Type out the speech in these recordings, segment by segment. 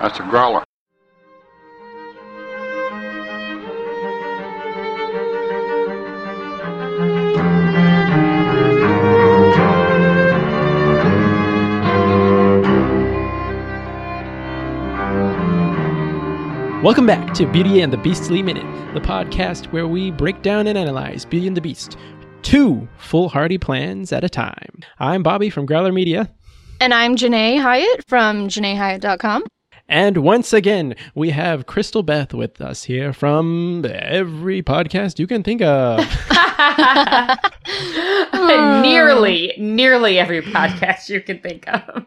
That's a growler. Welcome back to Beauty and the Beastly Minute, the podcast where we break down and analyze Beauty and the Beast, two foolhardy plans at a time. I'm Bobby from Growler Media. And I'm Janae Hyatt from JanaeHyatt.com. And once again, we have Crystal Beth with us here from every podcast you can think of. nearly, nearly every podcast you can think of.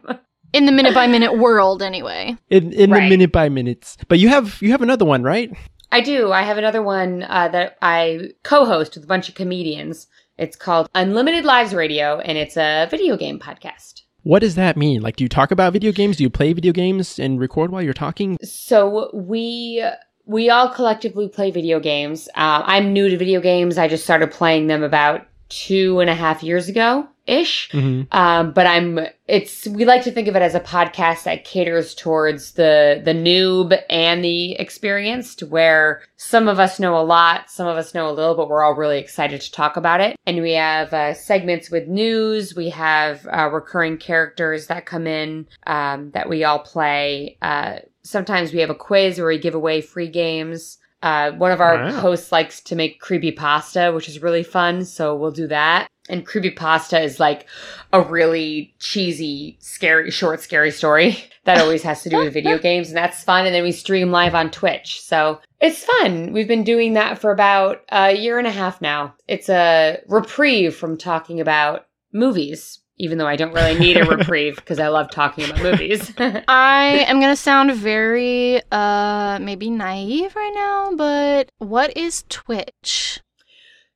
In the minute by minute world, anyway. In, in the minute by minutes. But you have you have another one, right? I do. I have another one uh, that I co-host with a bunch of comedians. It's called Unlimited Lives Radio, and it's a video game podcast. What does that mean? Like, do you talk about video games? Do you play video games and record while you're talking? So we we all collectively play video games. Uh, I'm new to video games. I just started playing them about two and a half years ago ish. hmm Um, but I'm it's we like to think of it as a podcast that caters towards the the noob and the experienced where some of us know a lot, some of us know a little, but we're all really excited to talk about it. And we have uh, segments with news, we have uh, recurring characters that come in um, that we all play. Uh, sometimes we have a quiz where we give away free games. Uh, one of our Wow. hosts likes to make creepy pasta, which is really fun, so we'll do that. And creepy pasta is like a really cheesy, scary, short, scary story that always has to do with video games, and that's fun. And then we stream live on Twitch, so it's fun. We've been doing that for about a year and a half now. It's a reprieve from talking about movies, even though I don't really need a reprieve because I love talking about movies. I am going to sound very, uh, maybe naive right now, but what is Twitch?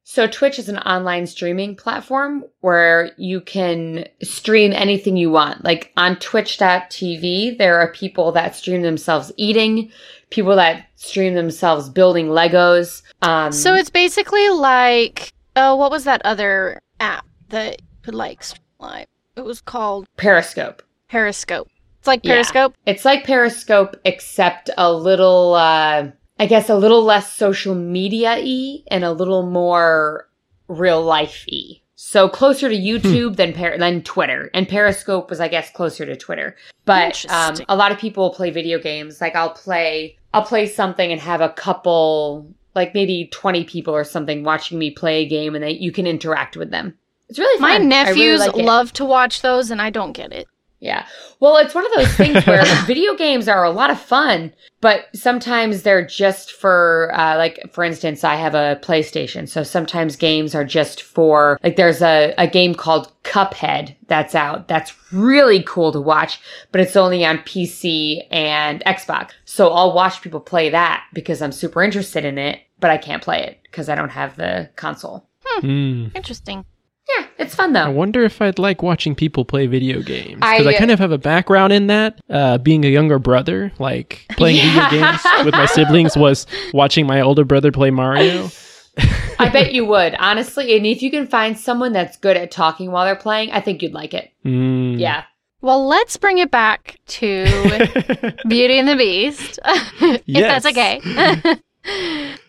So Twitch is an online streaming platform where you can stream anything you want. Like on twitch.tv, there are people that stream themselves eating, people that stream themselves building Legos. Um So it's basically like, oh, what was that other app that could like live? It was called Periscope. Periscope. It's like Yeah. Periscope. It's like Periscope except a little uh I guess a little less social media-y and a little more real life-y. So closer to YouTube than per- than Twitter, and Periscope was, I guess, closer to Twitter. But um, a lot of people play video games. Like I'll play, I'll play something and have a couple, like maybe twenty people or something, watching me play a game, and they you can interact with them. It's really My fun. I really nephews like love to watch those, and I don't get it. Yeah. Well, it's one of those things where video games are a lot of fun, but sometimes they're just for, uh, like, for instance, I have a PlayStation. So sometimes games are just for, like, there's a, a game called Cuphead that's out. That's really cool to watch, but it's only on PC and Xbox. So I'll watch people play that because I'm super interested in it, but I can't play it because I don't have the console. Hmm. Interesting. Yeah, it's fun though. I wonder if I'd like watching people play video games because I, I- uh, kind of have a background in that. Uh, being a younger brother, like playing Yeah. video games with my siblings was watching my older brother play Mario. I bet you would, honestly. And if you can find someone that's good at talking while they're playing, I think you'd like it. Mm. Yeah. Well, let's bring it back to Beauty and the Beast, if Yes. that's okay.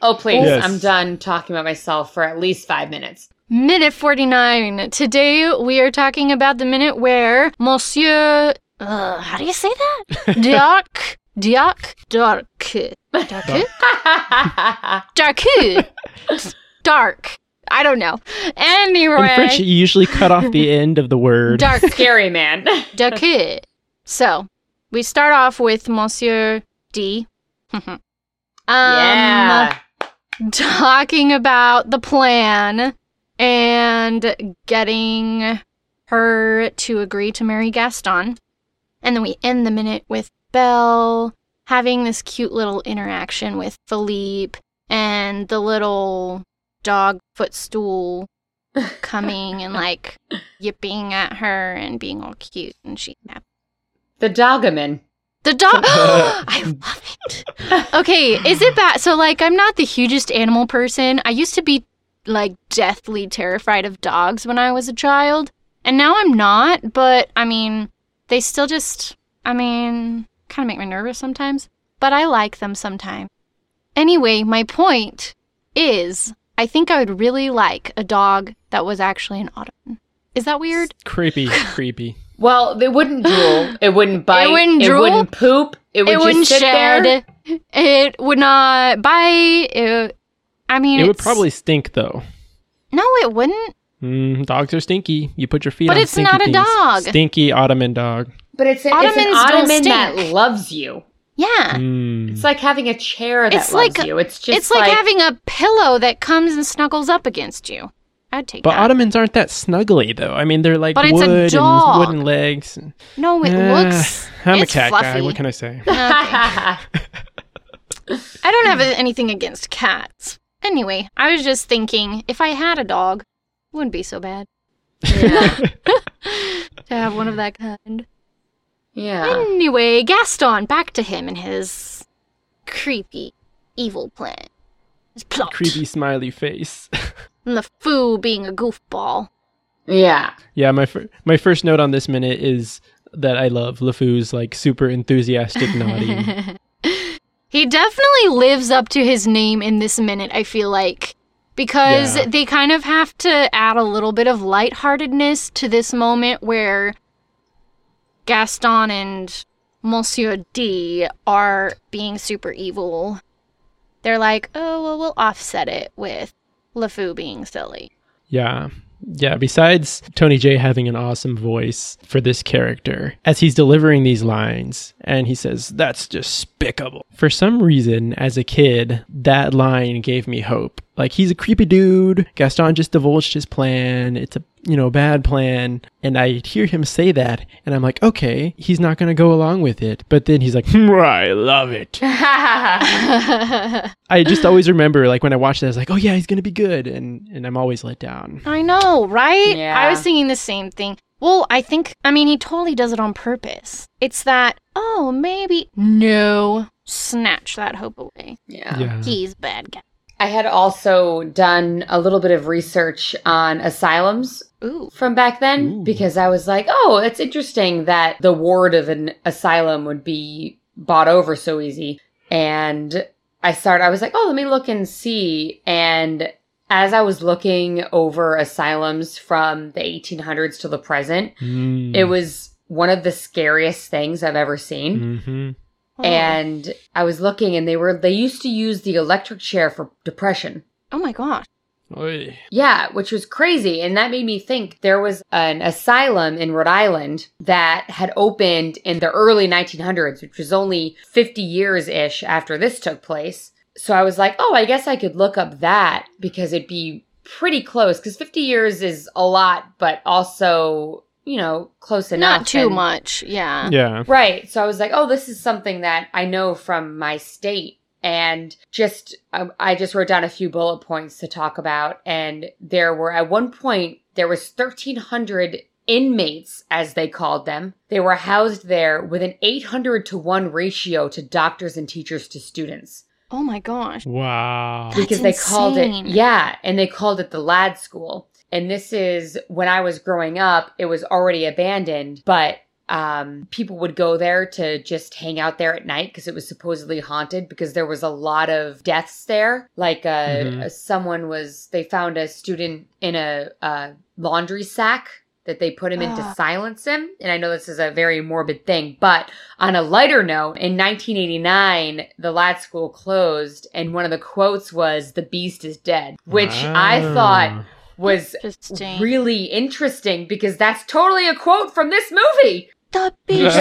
Oh, please. Yes. I'm done talking about myself for at least five minutes. Minute 49. Today we are talking about the minute where Monsieur. Uh, how do you say that? Dark. Dark. Dark. Dark. Dark. Dark. I don't know. Anyway. In French, you usually cut off the end of the word. Dark. Scary man. Dark. So, we start off with Monsieur D. um, yeah. talking about the plan and getting her to agree to marry Gaston. And then we end the minute with Belle having this cute little interaction with Philippe and the little dog footstool coming and like yipping at her and being all cute and she's happy. The Dogaman. The dog. I love it. Okay, is it bad? So, like, I'm not the hugest animal person. I used to be like deathly terrified of dogs when I was a child, and now I'm not. But I mean, they still just, I mean, kind of make me nervous sometimes, but I like them sometimes. Anyway, my point is I think I would really like a dog that was actually an Ottoman. Is that weird? Creepy, creepy. Well, they wouldn't drool. It wouldn't bite. It wouldn't drool. It wouldn't poop. It would it just wouldn't sit shed. there. It would not bite. It, I mean, It would probably stink though. No, it wouldn't. Mm, dogs are stinky. You put your feet But on it's stinky not a things. dog. Stinky Ottoman dog. But it's, a, it's an Ottomans ottoman that loves you. Yeah. Mm. It's like having a chair that It's loves like- you. It's just it's like, having a pillow that comes and snuggles up against you. I'd take that. But that. Ottomans aren't that snuggly though. I mean, they're like But it's a wood and dog. wooden legs. no, it Eh, looks. I'm it's a cat guy. What can I say? Okay. I don't have anything against cats. Anyway, I was just thinking if I had a dog, it wouldn't be so bad yeah. to have one of that kind. yeah. Anyway, Gaston, back to him and his creepy, evil plan. His plot. Creepy smiley face. And the foo being a goofball. Yeah. yeah, my fir- my first note on this minute is that I love LeFou's like super enthusiastic nodding. He definitely lives up to his name in this minute, I feel like. Because Yeah. they kind of have to add a little bit of lightheartedness to this moment where Gaston and Monsieur D are being super evil. They're like, oh, well, we'll offset it with LeFou being silly. Yeah. Yeah, besides Tony Jay having an awesome voice for this character, as he's delivering these lines, and he says, That's despicable. For some reason, as a kid, that line gave me hope. Like, he's a creepy dude. Gaston just divulged his plan. It's a, you know, bad plan. And I hear him say that, and I'm like, okay, he's not going to go along with it. But then he's like, "Hmm, I love it. I just always remember, like, when I watched that, I was like, oh, yeah, he's going to be good. And, and I'm always let down. I know, right? Yeah. I was thinking the same thing. Well, I think, I mean, he totally does it on purpose. It's that, oh, maybe. No. Snatch that hope away. yeah. Yeah. He's bad guy. I had also done a little bit of research on asylums Ooh. from back then Ooh. because I was like, oh, it's interesting that the ward of an asylum would be bought over so easy. And I started, I was like, oh, let me look and see. And as I was looking over asylums from the 1800s to the present, Mm. it was one of the scariest things I've ever seen. hmm Oh. And I was looking and they were, they used to use the electric chair for depression. Oh my gosh. Oy. Yeah, which was crazy. And that made me think there was an asylum in Rhode Island that had opened in the early 1900s, which was only 50 years ish after this took place. So I was like, oh, I guess I could look up that because it'd be pretty close. Because 50 years is a lot, but also, you know, close enough. Not too And- much. Yeah. Yeah. Right. So I was like, oh, this is something that I know from my state. And just, I, I just wrote down a few bullet points to talk about. And there were, at one point, there was 1,300 inmates, as they called them. They were housed there with an 800 to 1 ratio to doctors and teachers to students Oh my gosh. Wow. That's because they called it insane. yeah and they called it the Ladd school and this is when i was growing up it was already abandoned but um, people would go there to just hang out there at night because it was supposedly haunted because there was a lot of deaths there like uh, Mhm. someone was they found a student in a, a laundry sack that they put him in to Ah. silence him and i know this is a very morbid thing but on a lighter note, in 1989, the Ladd school closed, and one of the quotes was, The beast is dead, which I thought was Interesting. really interesting because that's totally a quote from this movie. the beast.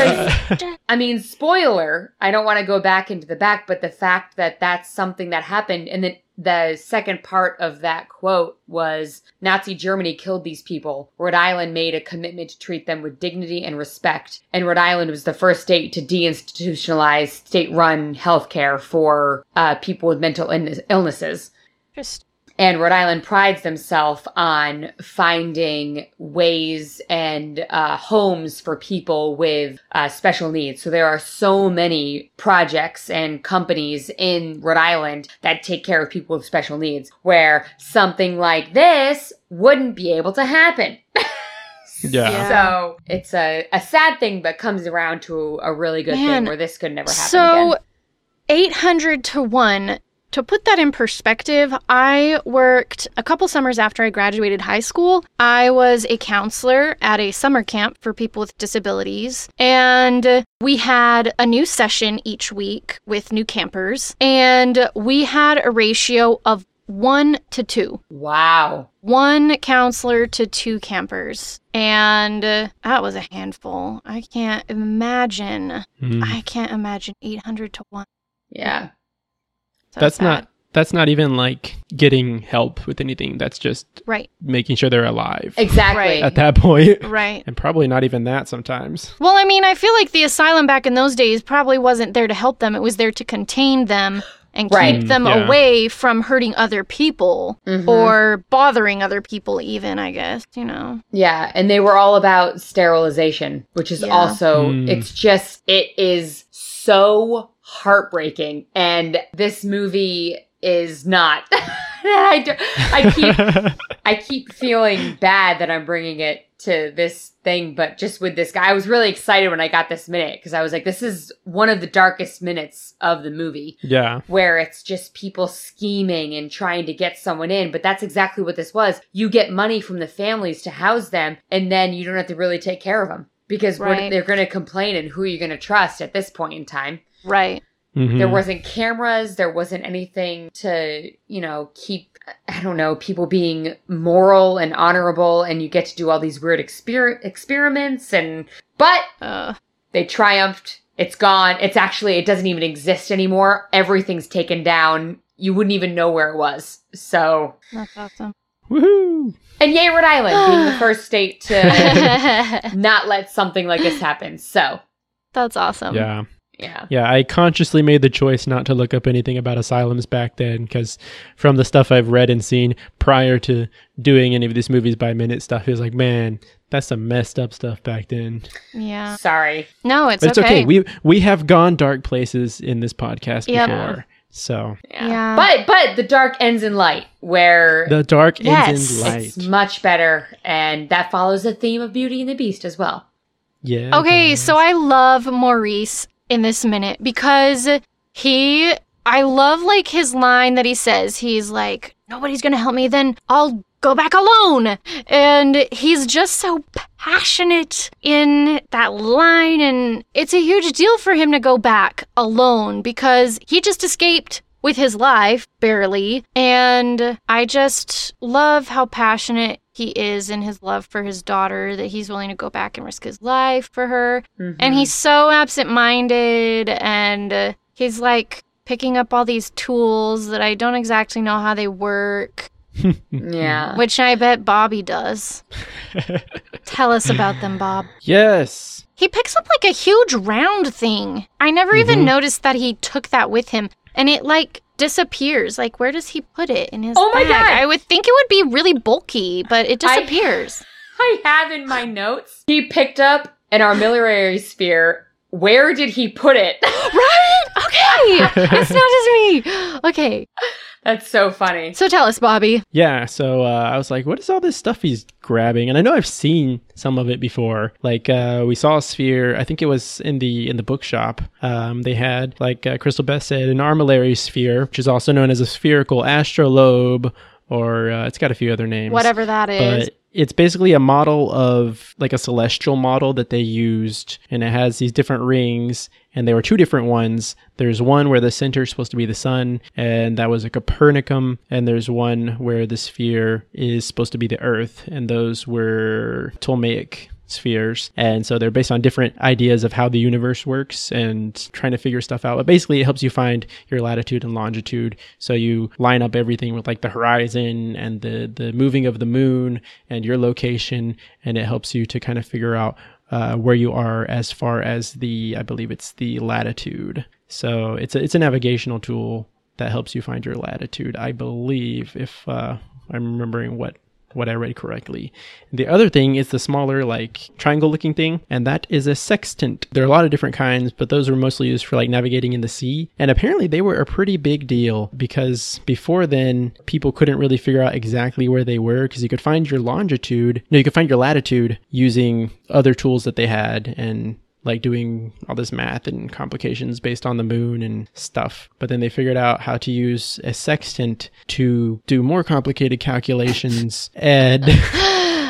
I mean, spoiler, I don't want to go back into the back, but the fact that that's something that happened, and then the second part of that quote was Nazi Germany killed these people. Rhode Island made a commitment to treat them with dignity and respect. And Rhode Island was the first state to deinstitutionalize state run healthcare for uh, people with mental illness- illnesses. Just And Rhode Island prides themselves on finding ways and uh, homes for people with uh, special needs. So there are so many projects and companies in Rhode Island that take care of people with special needs, where something like this wouldn't be able to happen. Yeah. Yeah. So it's a, a sad thing, but comes around to a really good Man. thing where this could never happen So, again. 800 to 1. To put that in perspective, I worked a couple summers after I graduated high school. I was a counselor at a summer camp for people with disabilities, and we had a new session each week with new campers, and we had a ratio of 1 to 2 Wow. one counselor to two campers. And uh, that was a handful. I can't imagine. Mm. I can't imagine 800 to 1. Yeah. So That's sad. not that's not even like getting help with anything. That's just Right, making sure they're alive Exactly. Right. at that point. right. And probably not even that sometimes. Well, I mean, I feel like the asylum back in those days probably wasn't there to help them. It was there to contain them and Right. keep them Mm, yeah. away from hurting other people Mhm. or bothering other people, even, I guess, you know? Yeah, and they were all about sterilization, which is Yeah. also Mm. it's just it is so heartbreaking and this movie is not. I, do, I keep I keep feeling bad that I'm bringing it to this thing, but just with this guy, I was really excited when I got this minute because I was like, this is one of the darkest minutes of the movie yeah. where it's just people scheming and trying to get someone in. But that's exactly what this was. You get money from the families to house them, and then you don't have to really take care of them because what, they're going to complain and who are you going to trust at this point in time? Right. Mhm. There wasn't cameras, there wasn't anything to, you know, keep, I don't know, people being moral and honorable, and you get to do all these weird exper- experiments. And, but Uh, they triumphed. It's gone. It's actually, it doesn't even exist anymore. Everything's taken down. You wouldn't even know where it was. So, that's awesome. Woohoo! and yay, Rhode Island being the first state to not let something like this happen. So, that's awesome. Yeah. Yeah. Yeah, I consciously made the choice not to look up anything about asylums back then because from the stuff I've read and seen prior to doing any of these movies by minute stuff, it was like, man, that's some messed up stuff back then. Yeah. Sorry. No, it's, But it's okay. okay. We we have gone dark places in this podcast Yep. before. So Yeah. Yeah. But, but the dark ends in light where the dark ends in light. it's much better. And that follows the theme of Beauty and the Beast as well. yeah. Okay, so I love Maurice in this minute because he I love like his line that he says. He's like, "Nobody's to help me, then I'll go back alone." And he's just so passionate in that line and it's a huge deal for him to go back alone because he just escaped with his life, barely. And I just love how passionate he is in his love for his daughter, that he's willing to go back and risk his life for her. And Mhm. he's so absent minded and uh, he's like picking up all these tools that I don't exactly know how they work, yeah. which I bet Bobby does. Tell us about them, Bob. yes. He picks up like a huge round thing. I never even Mhm. noticed that he took that with him. And it like disappears. Like, where does he put it in his Oh my bag? God. I would think it would be really bulky, but it I- disappears. I have in my notes. He picked up an armillary sphere. Where did he put it? right? Okay. it's not just me. Okay. That's so funny. So tell us, Bobby. Yeah, so uh, I was like, what is all this stuff he's grabbing? And I know I've seen some of it before. Like uh, we saw a sphere. I think it was in the in the bookshop. Um, they had, like uh, Crystal Beth said, an armillary sphere, which is also known as a spherical astrolabe, or uh, it's got a few other names. Whatever that is. It's basically a model of like a celestial model that they used, and it has these different rings. And there were two different ones. There's one where the center is supposed to be the sun, and that was a Copernican. And there's one where the sphere is supposed to be the Earth, and those were Ptolemaic spheres. And so they're based on different ideas of how the universe works and trying to figure stuff out. But basically, it helps you find your latitude and longitude. So you line up everything with like the horizon and the, the moving of the moon and your location. And it helps you to kind of figure out uh, where you are as far as the, I believe it's the latitude. So it's a, it's a navigational tool that helps you find your latitude. I believe if uh, I'm remembering what what I read correctly. The other thing is the smaller, like triangle looking thing, and that is a sextant. There are a lot of different kinds, but those were mostly used for like navigating in the sea. And apparently they were a pretty big deal because before then, people couldn't really figure out exactly where they were because you could find your longitude, no, you could find your latitude using other tools that they had and like doing all this math and complications based on the moon and stuff. But then they figured out how to use a sextant to do more complicated calculations and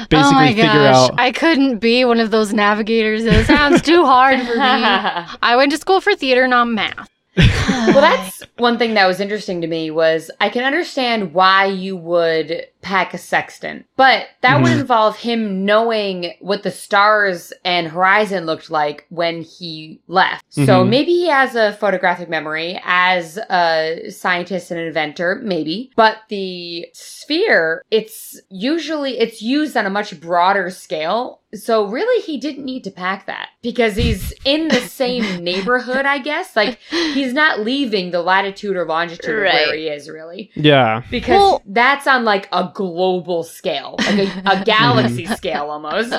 basically oh my figure gosh, out. I couldn't be one of those navigators. It sounds too hard for me. I went to school for theater, not math. well, that's one thing that was interesting to me was I can understand why you would pack a sextant, but that would Mhm. involve him knowing what the stars and horizon looked like when he left. So Mhm. maybe he has a photographic memory as a scientist and inventor, maybe. But the sphere, it's usually it's used on a much broader scale. So really he didn't need to pack that because he's in the same neighborhood, I guess. Like he's not leaving the latitude or longitude of where he is really yeah. because Well- that's on like a global scale like a, a galaxy hmm. scale almost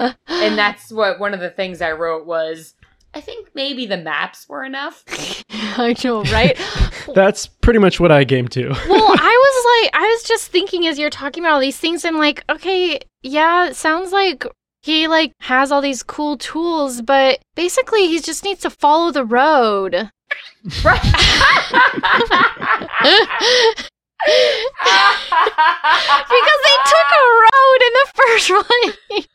and that's what one of the things i wrote was i think maybe the maps were enough I know, right? That's pretty much what I came to. well, I was like, I was just thinking as you're talking about all these things, I'm like, okay, yeah, it sounds like he like has all these cool tools, but basically he just needs to follow the road. right because they took a road in the first place.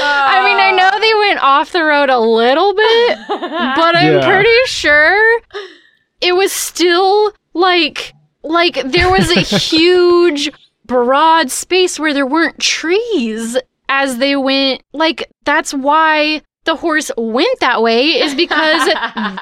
I mean, I know they went off the road a little bit, but I'm Yeah. pretty sure it was still like like there was a huge broad space where there weren't trees as they went like that's why the horse went that way is because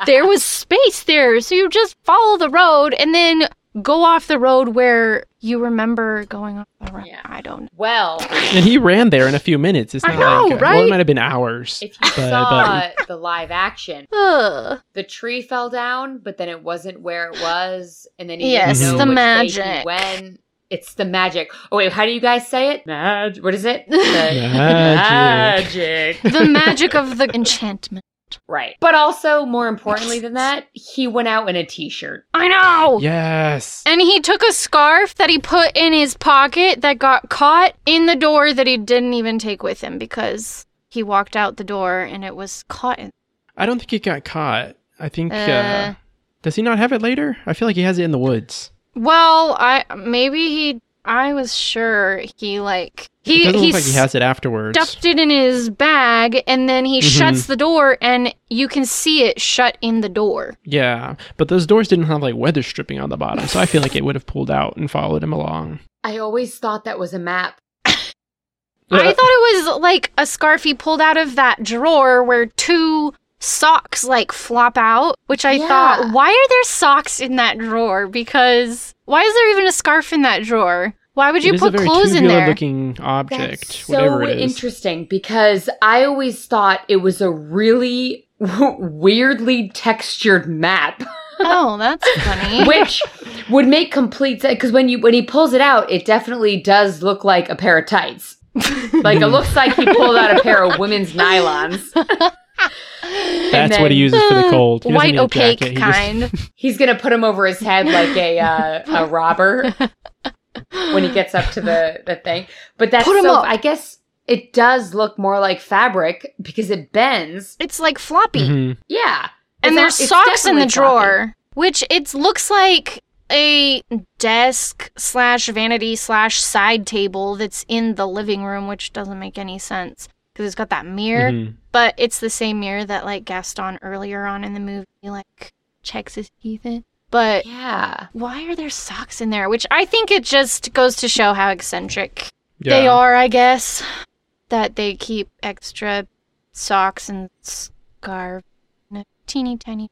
there was space there so you just follow the road and then go off the road where you remember going off the road Yeah. i don't know well And he ran there in a few minutes. It's I not know, like uh, well, it might have been hours. if you but, saw but the live action Ugh. the tree fell down but then it wasn't where it was and then he Yes, didn't know the which way he magic. went it's the magic oh wait how do you guys say it Magic. what is it the Magic. magic. the magic of the enchantment Right. But also, more importantly than that, he went out in a t shirt. i know yes. And he took a scarf that he put in his pocket that got caught in the door that he didn't even take with him because he walked out the door and it was caught in. I don't think he got caught. I think. Uh, Uh. does he not have it later? I feel like he has it in the woods. Well, I maybe he I was sure he like It he doesn't he look like he has it afterwards. stuffed it in his bag and then he Mhm. shuts the door and you can see it shut in the door. Yeah, but those doors didn't have like weather stripping on the bottom, so I feel like it would have pulled out and followed him along. I always thought that was a map. I thought it was like a scarf he pulled out of that drawer where two socks like flop out, which I Yeah. thought, why are there socks in that drawer? Because why is there even a scarf in that drawer? Why would you it is put a very clothes in tubular there? looking object, That's so whatever it is. interesting because I always thought it was a really weirdly textured map. oh, that's funny. which would make complete sense because when you when he pulls it out, it definitely does look like a pair of tights. like it looks like he pulled out a pair of women's nylons. That's what he uses for the cold. He White opaque jacket, he just- kind. He's gonna put him over his head like a uh, a robber when he gets up to the the thing. But that's Put him so. up. I guess it does look more like fabric because it bends. It's like floppy. Mhm. Yeah, and It's there's not- socks in the definitely floppy. drawer, which it looks like a desk slash vanity slash side table that's in the living room, which doesn't make any sense because it's got that mirror, Mhm. But it's the same mirror that like Gaston earlier on in the movie like checks his teeth in. But Yeah, why are there socks in there? Which I think it just goes to show how eccentric Yeah. they are, I guess. That they keep extra socks and scarf in a teeny tiny.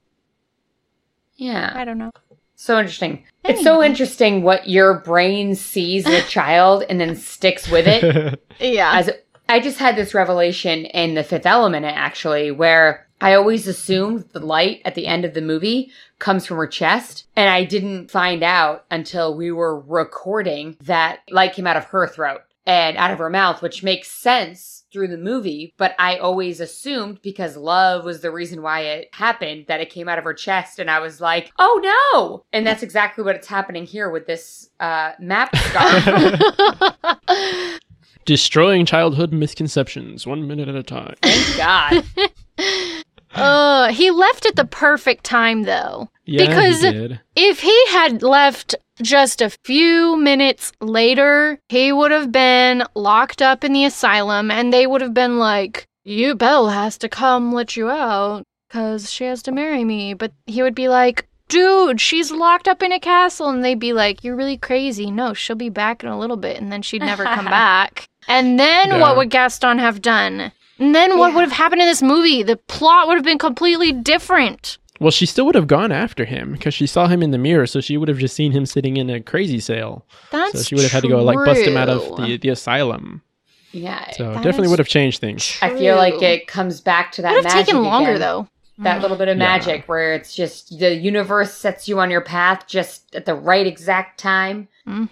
yeah. I don't know. So interesting. It's so interesting what your brain sees as a child and then sticks with it. Yeah. As I just had this revelation in the Fifth Element, actually, where I always assumed the light at the end of the movie comes from her chest, and I didn't find out until we were recording that light came out of her throat. and out of her mouth, which makes sense through the movie. But I always assumed because love was the reason why it happened that it came out of her chest. And I was like, oh no. And that's exactly what it's happening here with this uh, map scarf. Destroying childhood misconceptions one minute at a time. Thank God. uh, he left at the perfect time though. Yeah, Because- he did. If he had left just a few minutes later, he would have been locked up in the asylum and they would have been like, You, Belle has to come let you out because she has to marry me. But he would be like, Dude, she's locked up in a castle. And they'd be like, You're really crazy. No, she'll be back in a little bit. And then she'd never come back. And then Yeah. what would Gaston have done? And then what Yeah. would have happened in this movie? The plot would have been completely different. Well, she still would have gone after him because she saw him in the mirror, so she would have just seen him sitting in a crazy sale. That's so she would have had to go like bust him out of the, the asylum. Yeah. So definitely would have changed things. I feel like it comes back to that would have magic taken longer again. though. that little bit of Yeah. magic where it's just the universe sets you on your path just at the right exact time Mhm.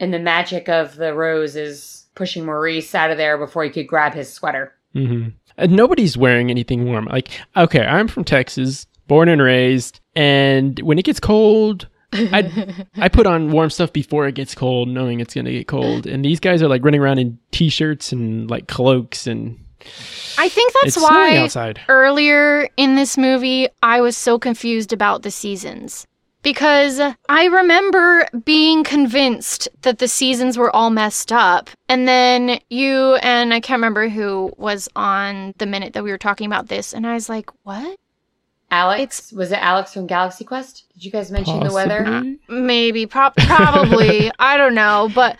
and the magic of the rose is pushing maurice out of there before he could grab his sweater hmm And nobody's wearing anything warm. Like, okay, I'm from Texas, born and raised, and when it gets cold, I I put on warm stuff before it gets cold, knowing it's gonna get cold. And these guys are like running around in t-shirts and like cloaks, and I think that's why outside. earlier in this movie I was so confused about the seasons. Because I remember being convinced that the seasons were all messed up. And then you and I can't remember who was on the minute that we were talking about this. And I was like, what? alex was it alex from galaxy quest did you guys mention the weather Maybe, prob- probably. I don't know. But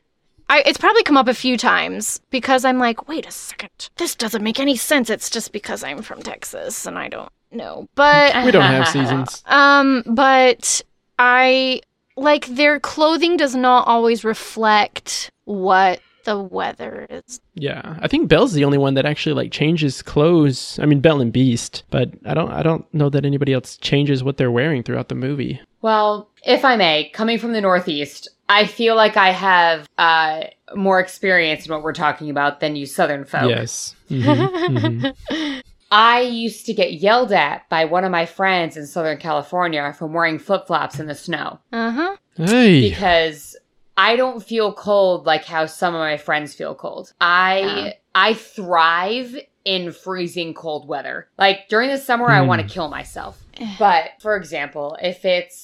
I, it's probably come up a few times because I'm like, wait a second. This doesn't make any sense. It's just because I'm from Texas and I don't know. But We don't have seasons. Um, but I like their clothing does not always reflect what the weather is. Yeah, I think Belle's the only one that actually like changes clothes. I mean, Belle and Beast, but I don't I don't know that anybody else changes what they're wearing throughout the movie. well if i may coming from the northeast i feel like i have uh more experience in what we're talking about than you southern folk Yes. Mhm, mhm. I used to get yelled at by one of my friends in Southern California from wearing flip flops in the snow Uh huh. Hey. because I don't feel cold like how some of my friends feel cold. I Yeah. I thrive in freezing cold weather. Like during the summer, I Hmm. want to kill myself. But for example, if it's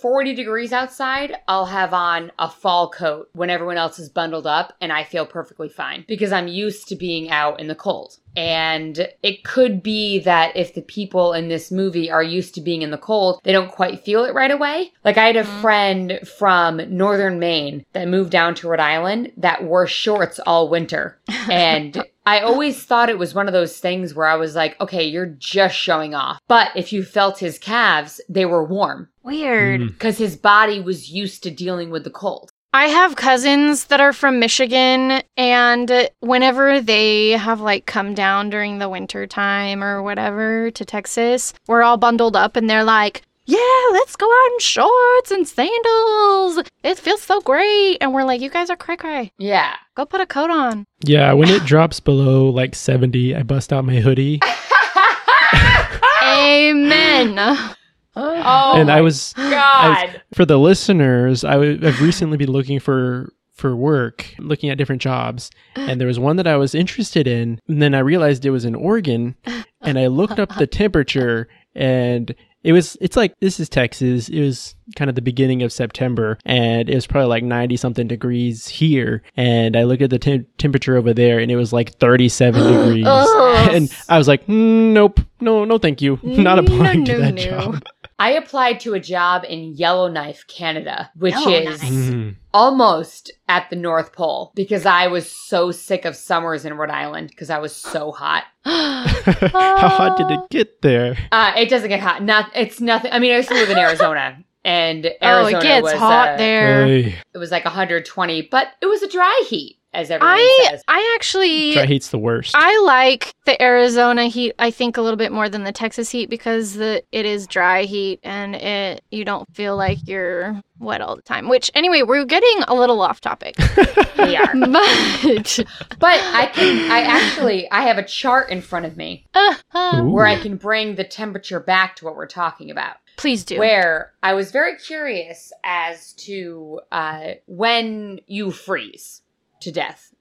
40 degrees outside, I'll have on a fall coat when everyone else is bundled up and I feel perfectly fine because I'm used to being out in the cold. And it could be that if the people in this movie are used to being in the cold, they don't quite feel it right away. Like I had a Mhm. friend from northern Maine that moved down to Rhode Island that wore shorts all winter. And I always thought it was one of those things where I was like, okay, you're just showing off. But if you felt his calves, they were warm Weird. Mm. because his body was used to dealing with the cold. I have cousins that are from Michigan, and whenever they have like come down during the winter time or whatever to Texas, we're all bundled up and they're like, Yeah, let's go out in shorts and sandals. It feels so great. And we're like, You guys are cray cray. Yeah. Go put a coat on. Yeah, when it drops below like 70, I bust out my hoodie. Amen. Oh, and I was God. for the listeners, I w- I've recently been looking for for work, looking at different jobs, and there was one that I was interested in, and then I realized it was in Oregon, and I looked up the temperature, and it was it's like this is Texas. It was kind of the beginning of September, and it was probably like ninety something degrees here, and I looked at the tem- temperature over there, and it was like thirty seven degrees, Ugh. and I was like, "Mm, nope, no, no, thank you, not No, applying to that no. job. I applied to a job in Yellowknife, Canada, which is Yellowknife. Mhm. almost at the North Pole because I was so sick of summers in Rhode Island because I was so hot. How hot did it get there? Uh, it doesn't get hot. Not it's nothing. I mean, I used to live in Arizona, and oh, it gets was hot uh, there. Oy. It was like 120, but it was a dry heat. As everyone I says. I actually Dry heat's the worst. I like the Arizona heat. I think a little bit more than the Texas heat because the it is dry heat and it you don't feel like you're wet all the time. Which anyway, we're getting a little off topic, We are. but But I can, I actually, I have a chart in front of me Ooh. where I can bring the temperature back to what we're talking about. please do. Where I was very curious as to uh, when you freeze to death.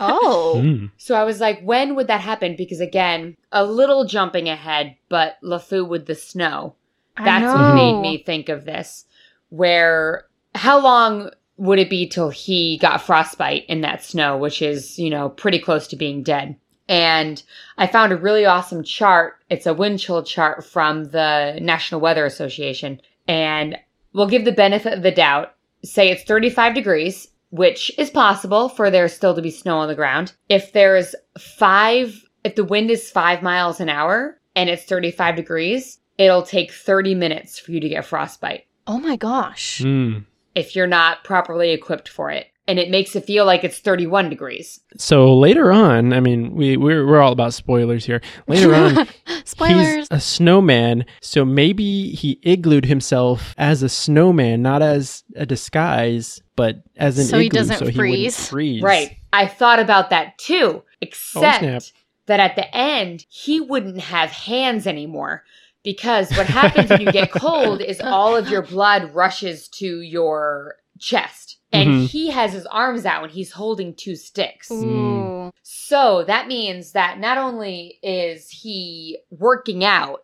Oh, Mm. So I was like, when would that happen? Because again, a little jumping ahead, but LeFou with the snow. That's what made me think of this. Where, how long would it be till he got frostbite in that snow, which is, you know, pretty close to being dead? And I found a really awesome chart. It's a wind chill chart from the National Weather Association. And we'll give the benefit of the doubt. Say it's 35 degrees, which is possible for there still to be snow on the ground. If there's five, if the wind is five miles an hour and it's 35 degrees, it'll take 30 minutes for you to get frostbite Oh my gosh. Mm. if you're not properly equipped for it. And it makes it feel like it's 31 degrees. So later on, I mean, we we're, we're all about spoilers here. Later on, Spoilers. he's a snowman, so maybe he iglooed himself as a snowman, not as a disguise, but as an So he igloo, doesn't so he wouldn't freeze. freeze. Right. I thought about that too, oh, except snap. that at the end, he wouldn't have hands anymore. Because what happens when you get cold is all of your blood rushes to your chest. And Mhm. he has his arms out and he's holding two sticks. Ooh. So that means that not only is he working out,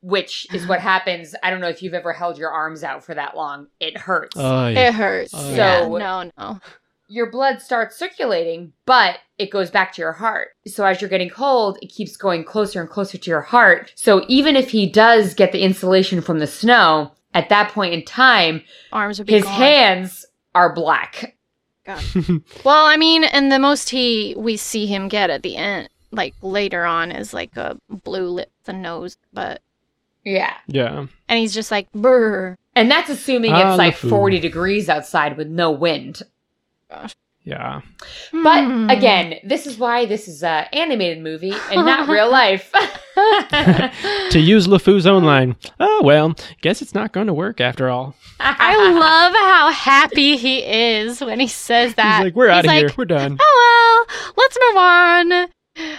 which is what happens. I don't know if you've ever held your arms out for that long. It hurts. Oh, yeah. It hurts. Oh, yeah. yeah. No, no. your blood starts circulating, but it goes back to your heart. So as you're getting cold, it keeps going closer and closer to your heart. So even if he does get the insulation from the snow, at that point in time, Arms would be his gone. hands are black. Well, I mean, and the most he we see him get at the end, like later on, is like a blue lip, and nose, but Yeah. yeah. and he's just like brr. And that's assuming Ah, it's like 40 degrees outside with no wind. Yeah. But Hmm. again, this is why this is a animated movie and not real life. To use LeFou's own line, oh, well, guess it's not going to work after all. I love how happy he is when he says that. He's like, we're out of He's here. We're done. Oh well, let's move on.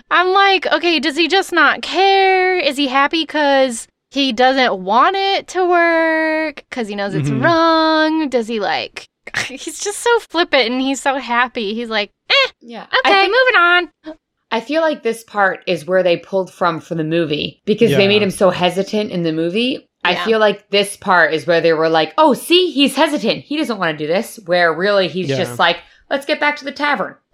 I'm like, okay, does he just not care? Is he happy because he doesn't want it to work? Because he knows it's Mhm. wrong? Does he like. He's just so flippant and he's so happy. He's like, eh, yeah. okay, I, think- moving on. I feel like this part is where they pulled from for the movie because they made him so hesitant in the movie. I feel like this part is where they were like, "Oh, see, he's hesitant. He doesn't want to do this." Where really he's Yeah. just like, "Let's get back to the tavern."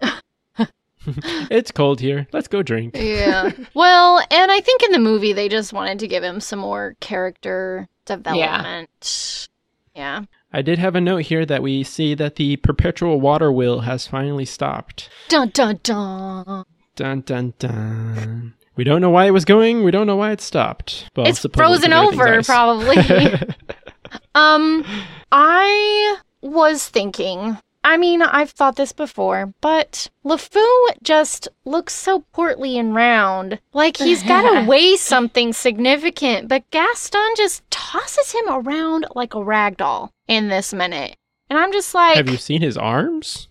it's cold here. Let's go drink. Yeah. well, and I think in the movie they just wanted to give him some more character development. Yeah. I did have a note here that we see that the perpetual water wheel has finally stopped. Dun dun dun. Dun dun dun. We don't know why it was going. We don't know why it stopped. Well, it's frozen over, probably. um, I was thinking. I mean, I've thought this before, but LeFou just looks so portly and round. Like he's got to weigh something significant, but Gaston just tosses him around like a rag doll in this minute. And I'm just like, Have you seen his arms?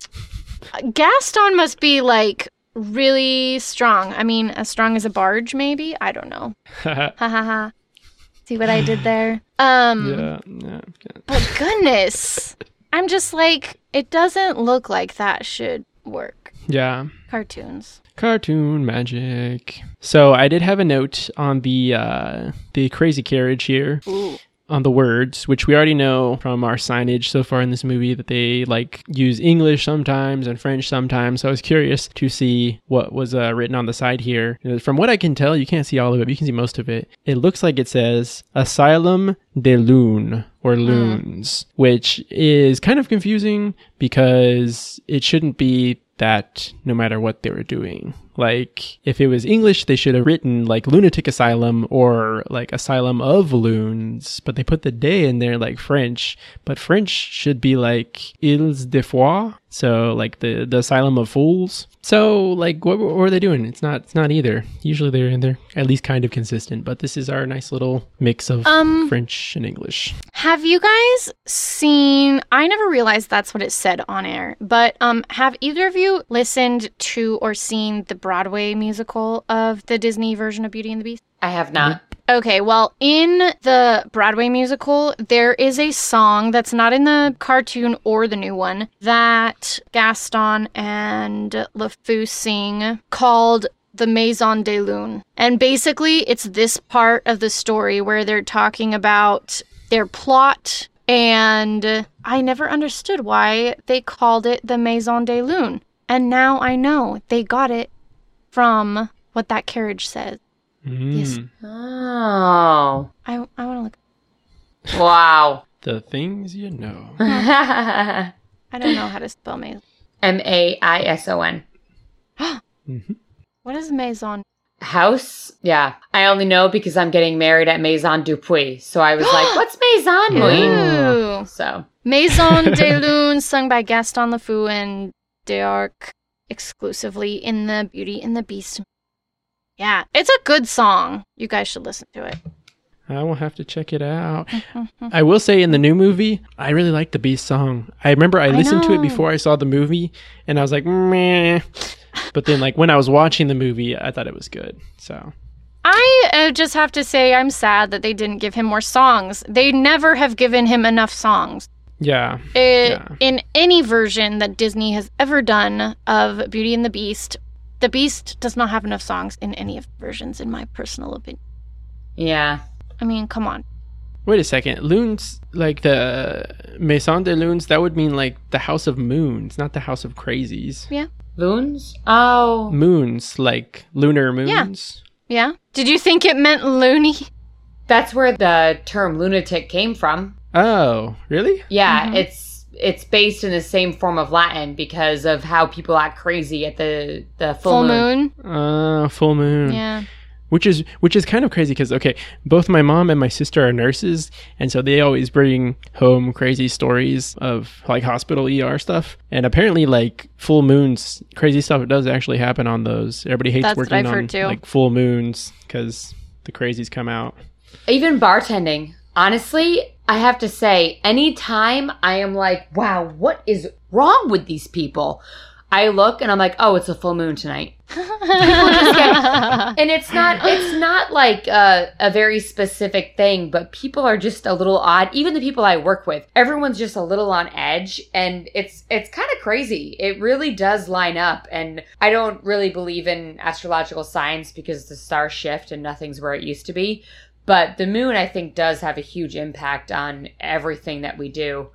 Gaston must be like really strong. I mean, as strong as a barge, maybe? I don't know. Ha ha ha. See what I did there? Um, yeah, yeah. but goodness, I'm just like, it doesn't look like that should work. Yeah. Cartoons. Cartoon magic. So I did have a note on the uh, the crazy carriage here Ooh. On the words, which we already know from our signage so far in this movie that they like use English sometimes and French sometimes. So I was curious to see what was uh, written on the side here. From what I can tell, you can't see all of it, but you can see most of it. It looks like it says Asylum de Lune or loons, which is kind of confusing because it shouldn't be that no matter what they were doing. Like, if it was English, they should have written like lunatic asylum or like asylum of loons, but they put the day in there like French. But French should be like asile de fous. So like the the Asylum of Fools. So like what, what were they doing? It's not it's not either. Usually they're they're at least kind of consistent, but this is our nice little mix of Um, French and English. Have you guys seen? I never realized that's what it said on air. But um, have either of you listened to or seen the Broadway musical of the Disney version of Beauty and the Beast? I have not. Okay, well, in the Broadway musical, there is a song that's not in the cartoon or the new one that Gaston and LeFou sing called the Maison des Lunes. And basically, it's this part of the story where they're talking about their plot. And I never understood why they called it the Maison des Lunes. And now I know they got it from what that carriage says. Yes. Mm, Oh. I, I want to look. Wow. The things you know. I don't know how to spell maison. M A I S O N. Mhm. What is maison? House? Yeah. I only know because I'm getting married at Maison Dupuis. So I was like, what's Maison Mouy? Ooh. So, Maison de Lune, sung by Gaston LeFou and D'Arque exclusively in the Beauty and the Beast. Yeah, it's a good song. You guys should listen to it. I will have to check it out. I will say in the new movie, I really like the Beast song. I remember I I listened to it before I saw the movie, and I was like, meh. But then, like when I was watching the movie, I thought it was good. So I uh, just have to say, I'm sad that they didn't give him more songs. They never have given him enough songs. yeah, It, Yeah. In any version that Disney has ever done of Beauty and the Beast, the Beast does not have enough songs in any of the versions, in my personal opinion. yeah. I mean, come on. wait a second. Loons, like the Maison de Loons, that would mean like the House of Moons, not the House of Crazies. Yeah. Loons? Oh. Moons, like lunar moons. Yeah? yeah. Did you think it meant loony? That's where the term lunatic came from. Oh, really? Yeah, Mhm. it's it's based in the same form of Latin because of how people act crazy at the the full, Full moon. moon? Uh, full moon. Yeah. which is which is kind of crazy because okay both my mom and my sister are nurses and so they always bring home crazy stories of like hospital er stuff and apparently like full moons crazy stuff does actually happen on those everybody hates That's working on too. like full moons because the crazies come out Even bartending. Honestly, I have to say, anytime I am like, wow, what is wrong with these people? I look and I'm like, oh, it's a full moon tonight. And it's not it's not like a, a very specific thing, but people are just a little odd. Even the people I work with, everyone's just a little on edge and it's it's kind of crazy. It really does line up and I don't really believe in astrological signs because the stars shift and nothing's where it used to be. But the moon I think does have a huge impact on everything that we do.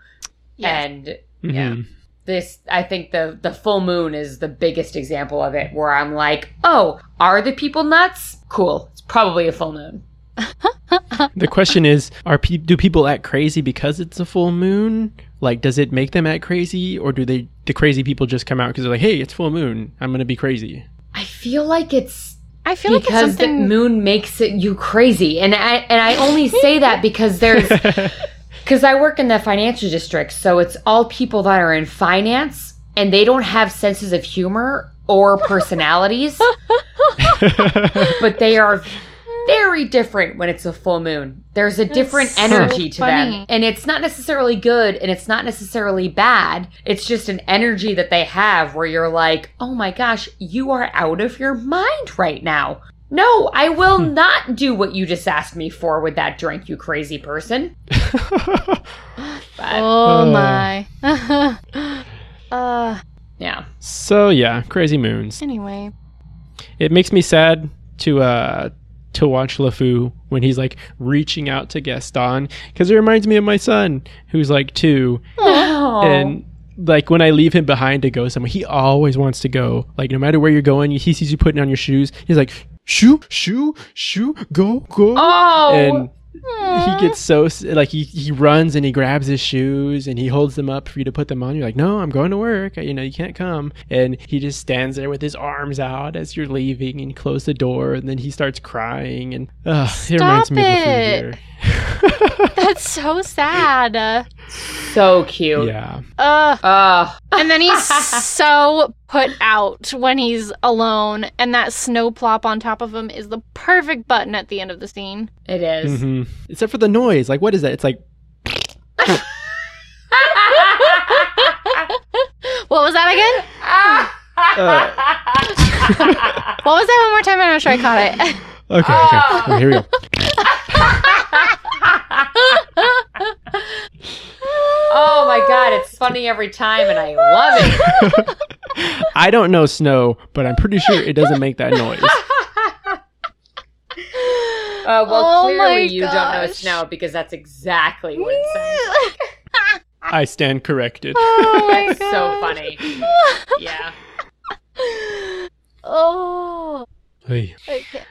Yeah. And Yeah. Mhm. this i think the the full moon is the biggest example of it where i'm like oh are the people nuts cool it's probably a full moon the question is are pe- do people act crazy because it's a full moon like does it make them act crazy or do they the crazy people just come out because they're like hey it's full moon i'm gonna be crazy i feel like it's I feel like it's because the moon makes it you crazy. And i and i only say that because there's because i work in the financial district so it's all people that are in finance and they don't have senses of humor or personalities. But they are very different when it's a full moon. There's a different so energy to them. And it's not necessarily good and it's not necessarily bad. It's just an energy that they have where you're like, oh my gosh, you are out of your mind right now. No, I will not do what you just asked me for with that drink, you crazy person. But oh Uh. my. uh, yeah. so yeah crazy moons anyway. It makes me sad to uh to watch LeFou when he's like reaching out to Gaston because it reminds me of my son who's like two Oh. and like when I leave him behind to go somewhere, he always wants to go. Like no matter where you're going, he sees you putting on your shoes. He's like, "Shoo, shoo, shoo, go, go." oh. And he gets so like he, he runs and he grabs his shoes and he holds them up for you to put them on. You're like, no, I'm going to work. You know, you can't come. And he just stands there with his arms out as you're leaving and close the door and then he starts crying and uh, it reminds me of the food here. That's so sad. So cute. yeah. Uh, Oh, and then he's so put out when he's alone, and that snow plop on top of him is the perfect button at the end of the scene. it is. hmm Except for the noise. Like, what is that? It's like, What was that again? uh, What was that one more time? I'm not sure I caught it. okay, okay. Okay, here we go. Oh my god, it's funny every time, and I love it. I don't know snow, but I'm pretty sure it doesn't make that noise. Uh, well, Oh clearly you don't know snow because that's exactly what it sounds. I stand corrected. oh my That's so funny. Yeah. Oh, Hey. I can't.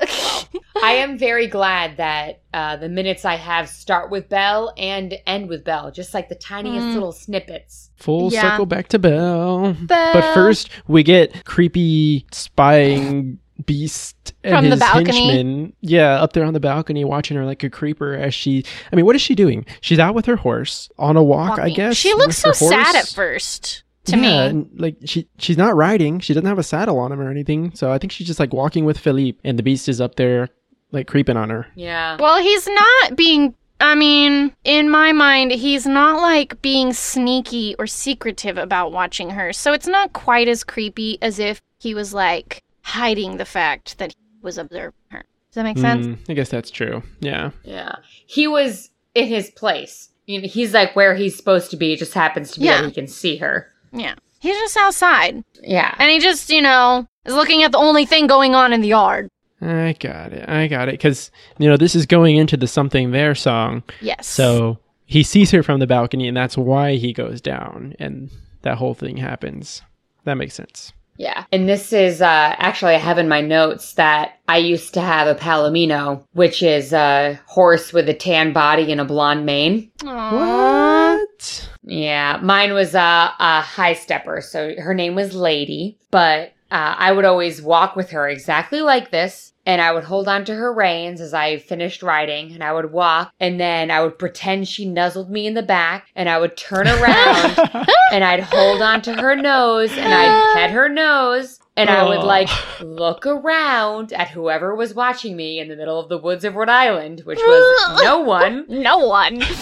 I am very glad that uh, the minutes I have start with Belle and end with Belle, just like the tiniest Mm. little snippets. Full Yeah. circle back to Belle. Belle. But first, we get creepy spying beast and From the his balcony? henchman. Yeah, up there on the balcony, watching her like a creeper as she. I mean, what is she doing? She's out with her horse on a walk, I guess. She looks so sad at first to yeah, me. and, like she she's not riding. She doesn't have a saddle on him or anything. So I think she's just like walking with Philippe, and the beast is up there, like creeping on her. Yeah. Well, he's not being. I mean, in my mind, he's not like being sneaky or secretive about watching her. So it's not quite as creepy as if he was like hiding the fact that he was observing her. Does that make sense? Mm, I guess that's true. Yeah. Yeah. He was in his place. You know, he's like where he's supposed to be. It just happens to be Yeah. that he can see her. Yeah. He's just outside. Yeah. And he just, you know, is looking at the only thing going on in the yard. I got it. I got it. Because, you know, this is going into the Something There song. Yes. So he sees her from the balcony, and that's why he goes down, and that whole thing happens. That makes sense. Yeah. And this is uh, actually, I have in my notes that I used to have a Palomino, which is a horse with a tan body and a blonde mane. Aww. What? Yeah. Mine was a, a high stepper. So her name was Lady, but uh, I would always walk with her exactly like this. And I would hold on to her reins as I finished riding, and I would walk, and then I would pretend she nuzzled me in the back, and I would turn around and I'd hold on to her nose and I'd pet her nose and I would Oh. like look around at whoever was watching me in the middle of the woods of Rhode Island, which was no one. No one.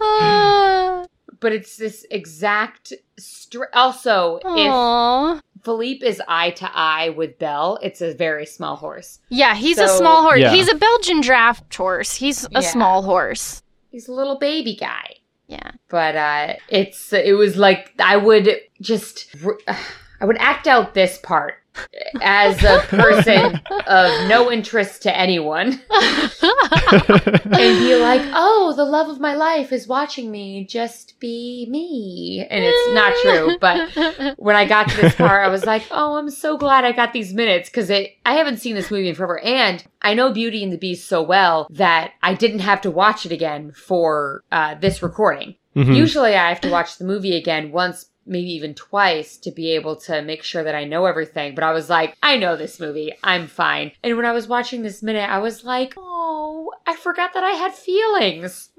Ah. But it's this exact. Str- also, if Aw. Philippe is eye to eye with Belle, it's a very small horse. Yeah, he's a small horse. Yeah. He's a Belgian draft horse. He's a Yeah. small horse. He's a little baby guy. Yeah. but uh it's it was like i would just i would act out this part as a person of no interest to anyone. And be like oh the love of my life is watching me just be me. And it's not true but when i got to this part i was like oh i'm so glad i got these minutes because i haven't seen this movie in forever. And i know beauty and the beast so well that i didn't have to watch it again for uh, this recording. Mhm. Usually I have to watch the movie again once, maybe even twice to be able to make sure that I know everything. But I was like, I know this movie. I'm fine. And when I was watching this minute, I was like, oh, I forgot that I had feelings.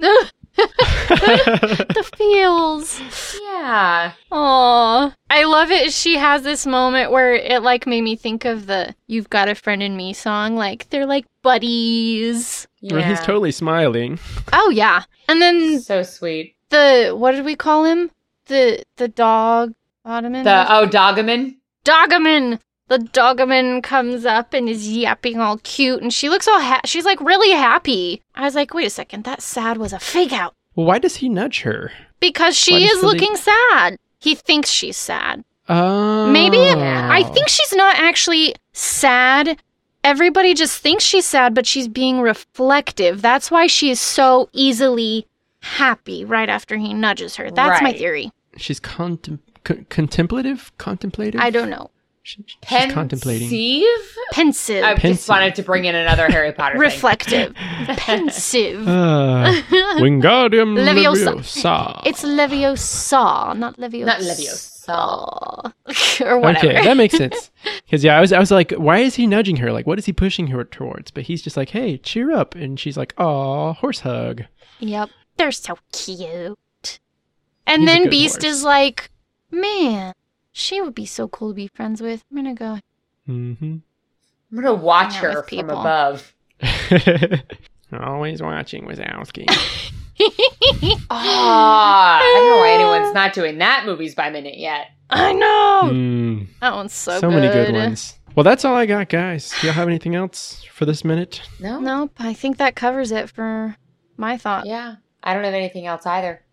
the feels. Yeah. Aw. I love it. She has this moment where it like made me think of the You've Got a Friend in Me song. Like they're like buddies. Yeah. Well, he's totally smiling. Oh yeah. And then so sweet. the what did we call him? The the dog Ottoman? The oh Dogaman. Dogaman. The Dogaman comes up and is yapping all cute, and she looks all ha- she's like really happy. I was like, wait a second, that sad was a fake out Well, why does he nudge her? because she Why is Philippe- looking sad. He thinks she's sad. Oh. Maybe I think she's not actually sad. Everybody just thinks she's sad, but she's being reflective. That's why she is so easily happy right after he nudges her. That's my theory. She's contem- co- contemplative. Contemplative. I don't know. She- she's contemplating. Pensive? Pensive, I Pensive. just wanted to bring in another Harry Potter reflective, pensive. Uh, Wingardium Leviosa. Leviosa. It's Leviosa, not Leviosa. Not Leviosa. Or whatever. Okay, that makes sense. Because yeah, I was I was like, why is he nudging her? Like, what is he pushing her towards? But he's just like, hey, cheer up, and she's like, aw, horse hug. Yep. They're so cute. And He's then Beast horse. is like, man, she would be so cool to be friends with. I'm gonna go. Mm-hmm. I'm gonna watch her from people. above. Always watching Wazowski. Ah, I don't know why anyone's not doing that movies by minute yet. I know. Mm, That one's so, good. so good. many good ones. Well, that's all I got, guys. Do y'all have anything else for this minute? No, Nope. I think that covers it for my thought. yeah, I don't have anything else either.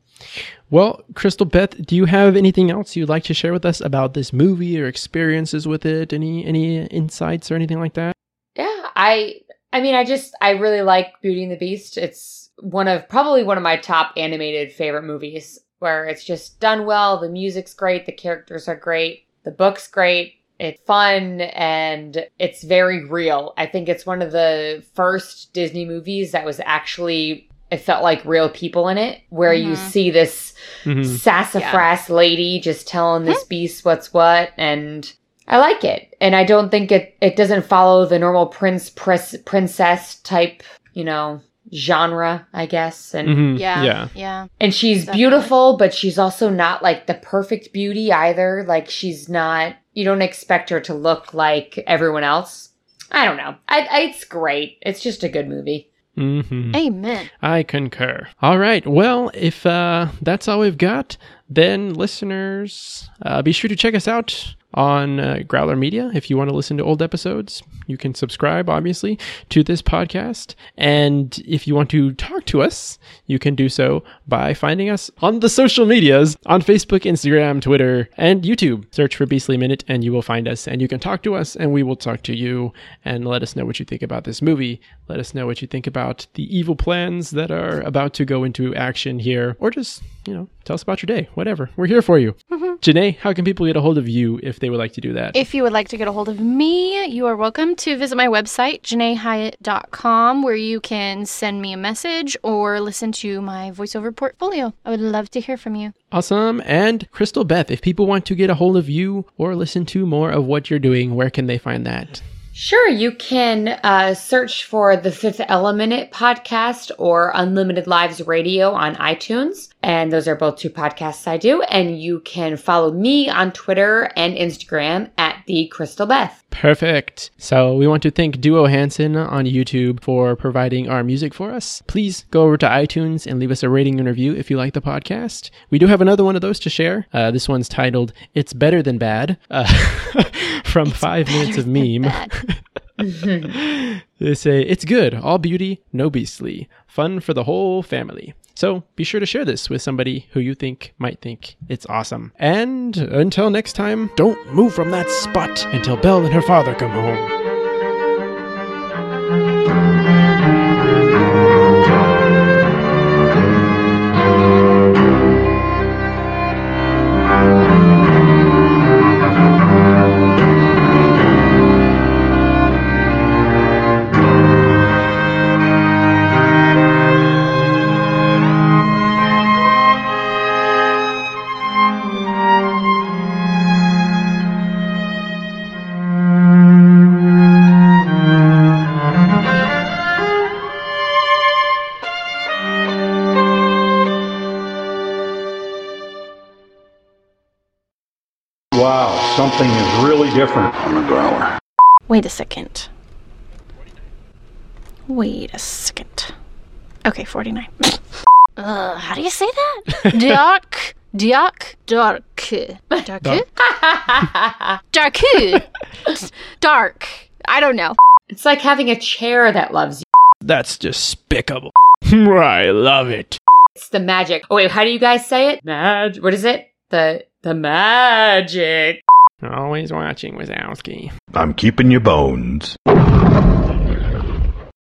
Well, Crystal Beth, do you have anything else you'd like to share with us about this movie or experiences with it? Any any insights or anything like that? Yeah, I I mean I just I really like Beauty and the Beast. It's one of probably one of my top animated favorite movies where it's just done well, the music's great, the characters are great, the book's great. It's fun and it's very real. I think it's one of the first Disney movies that was actually it felt like real people in it where you Mhm. see this Mhm. sassafras lady just telling this beast what's what and I like it. And I don't think it it doesn't follow the normal prince pris, princess type, you know, genre, I guess. And Mhm. Yeah. Yeah. Yeah. and she's Definitely. beautiful, but she's also not like the perfect beauty either. Like she's not you don't expect her to look like everyone else. I don't know. I, I it's great. It's just a good movie. Mhm. Amen. I concur. All right. Well, if uh, that's all we've got, then listeners, uh, be sure to check us out on uh, Growler Media. If you want to listen to old episodes, you can subscribe, obviously, to this podcast. And if you want to talk to us, you can do so by finding us on the social medias on Facebook, Instagram, Twitter, and YouTube. Search for Beastly Minute and you will find us. And you can talk to us and we will talk to you and let us know what you think about this movie. Let us know what you think about the evil plans that are about to go into action here. Or just, you know, tell us about your day. Whatever. We're here for you. Janae, how can people get a hold of you if they would like to do that? If you would like to get a hold of me, you are welcome to visit my website, janaehyatt.com, where you can send me a message or listen to my voiceover portfolio. I would love to hear from you. Awesome. And Crystal Beth, if people want to get a hold of you or listen to more of what you're doing, where can they find that? Sure, you can uh, search for the Fifth Element podcast or Unlimited Lives Radio on iTunes. And those are both two podcasts I do. And you can follow me on Twitter and Instagram at the Crystal Beth. Perfect. So we want to thank Duo Hansen on YouTube for providing our music for us. Please go over to iTunes and leave us a rating and review if you like the podcast. We do have another one of those to share. Uh, this one's titled "It's Better Than Bad" uh, from Five Minutes of Meme. They say it's good, all beauty, no beastly, fun for the whole family. So be sure to share this with somebody who you think might think it's awesome. And until next time, don't move from that spot until Belle and her father come home. Wait a second. Wait a second. Okay, 49. uh, how do you say that? Dark. Dark. Dark. Dark. Dark. Dark. I don't know. it's like having a chair that loves you. That's despicable. I love it. It's the magic. Oh, wait, how do you guys say it? Mag. What is it? The the magic. Always watching Wazowski. I'm keeping your bones.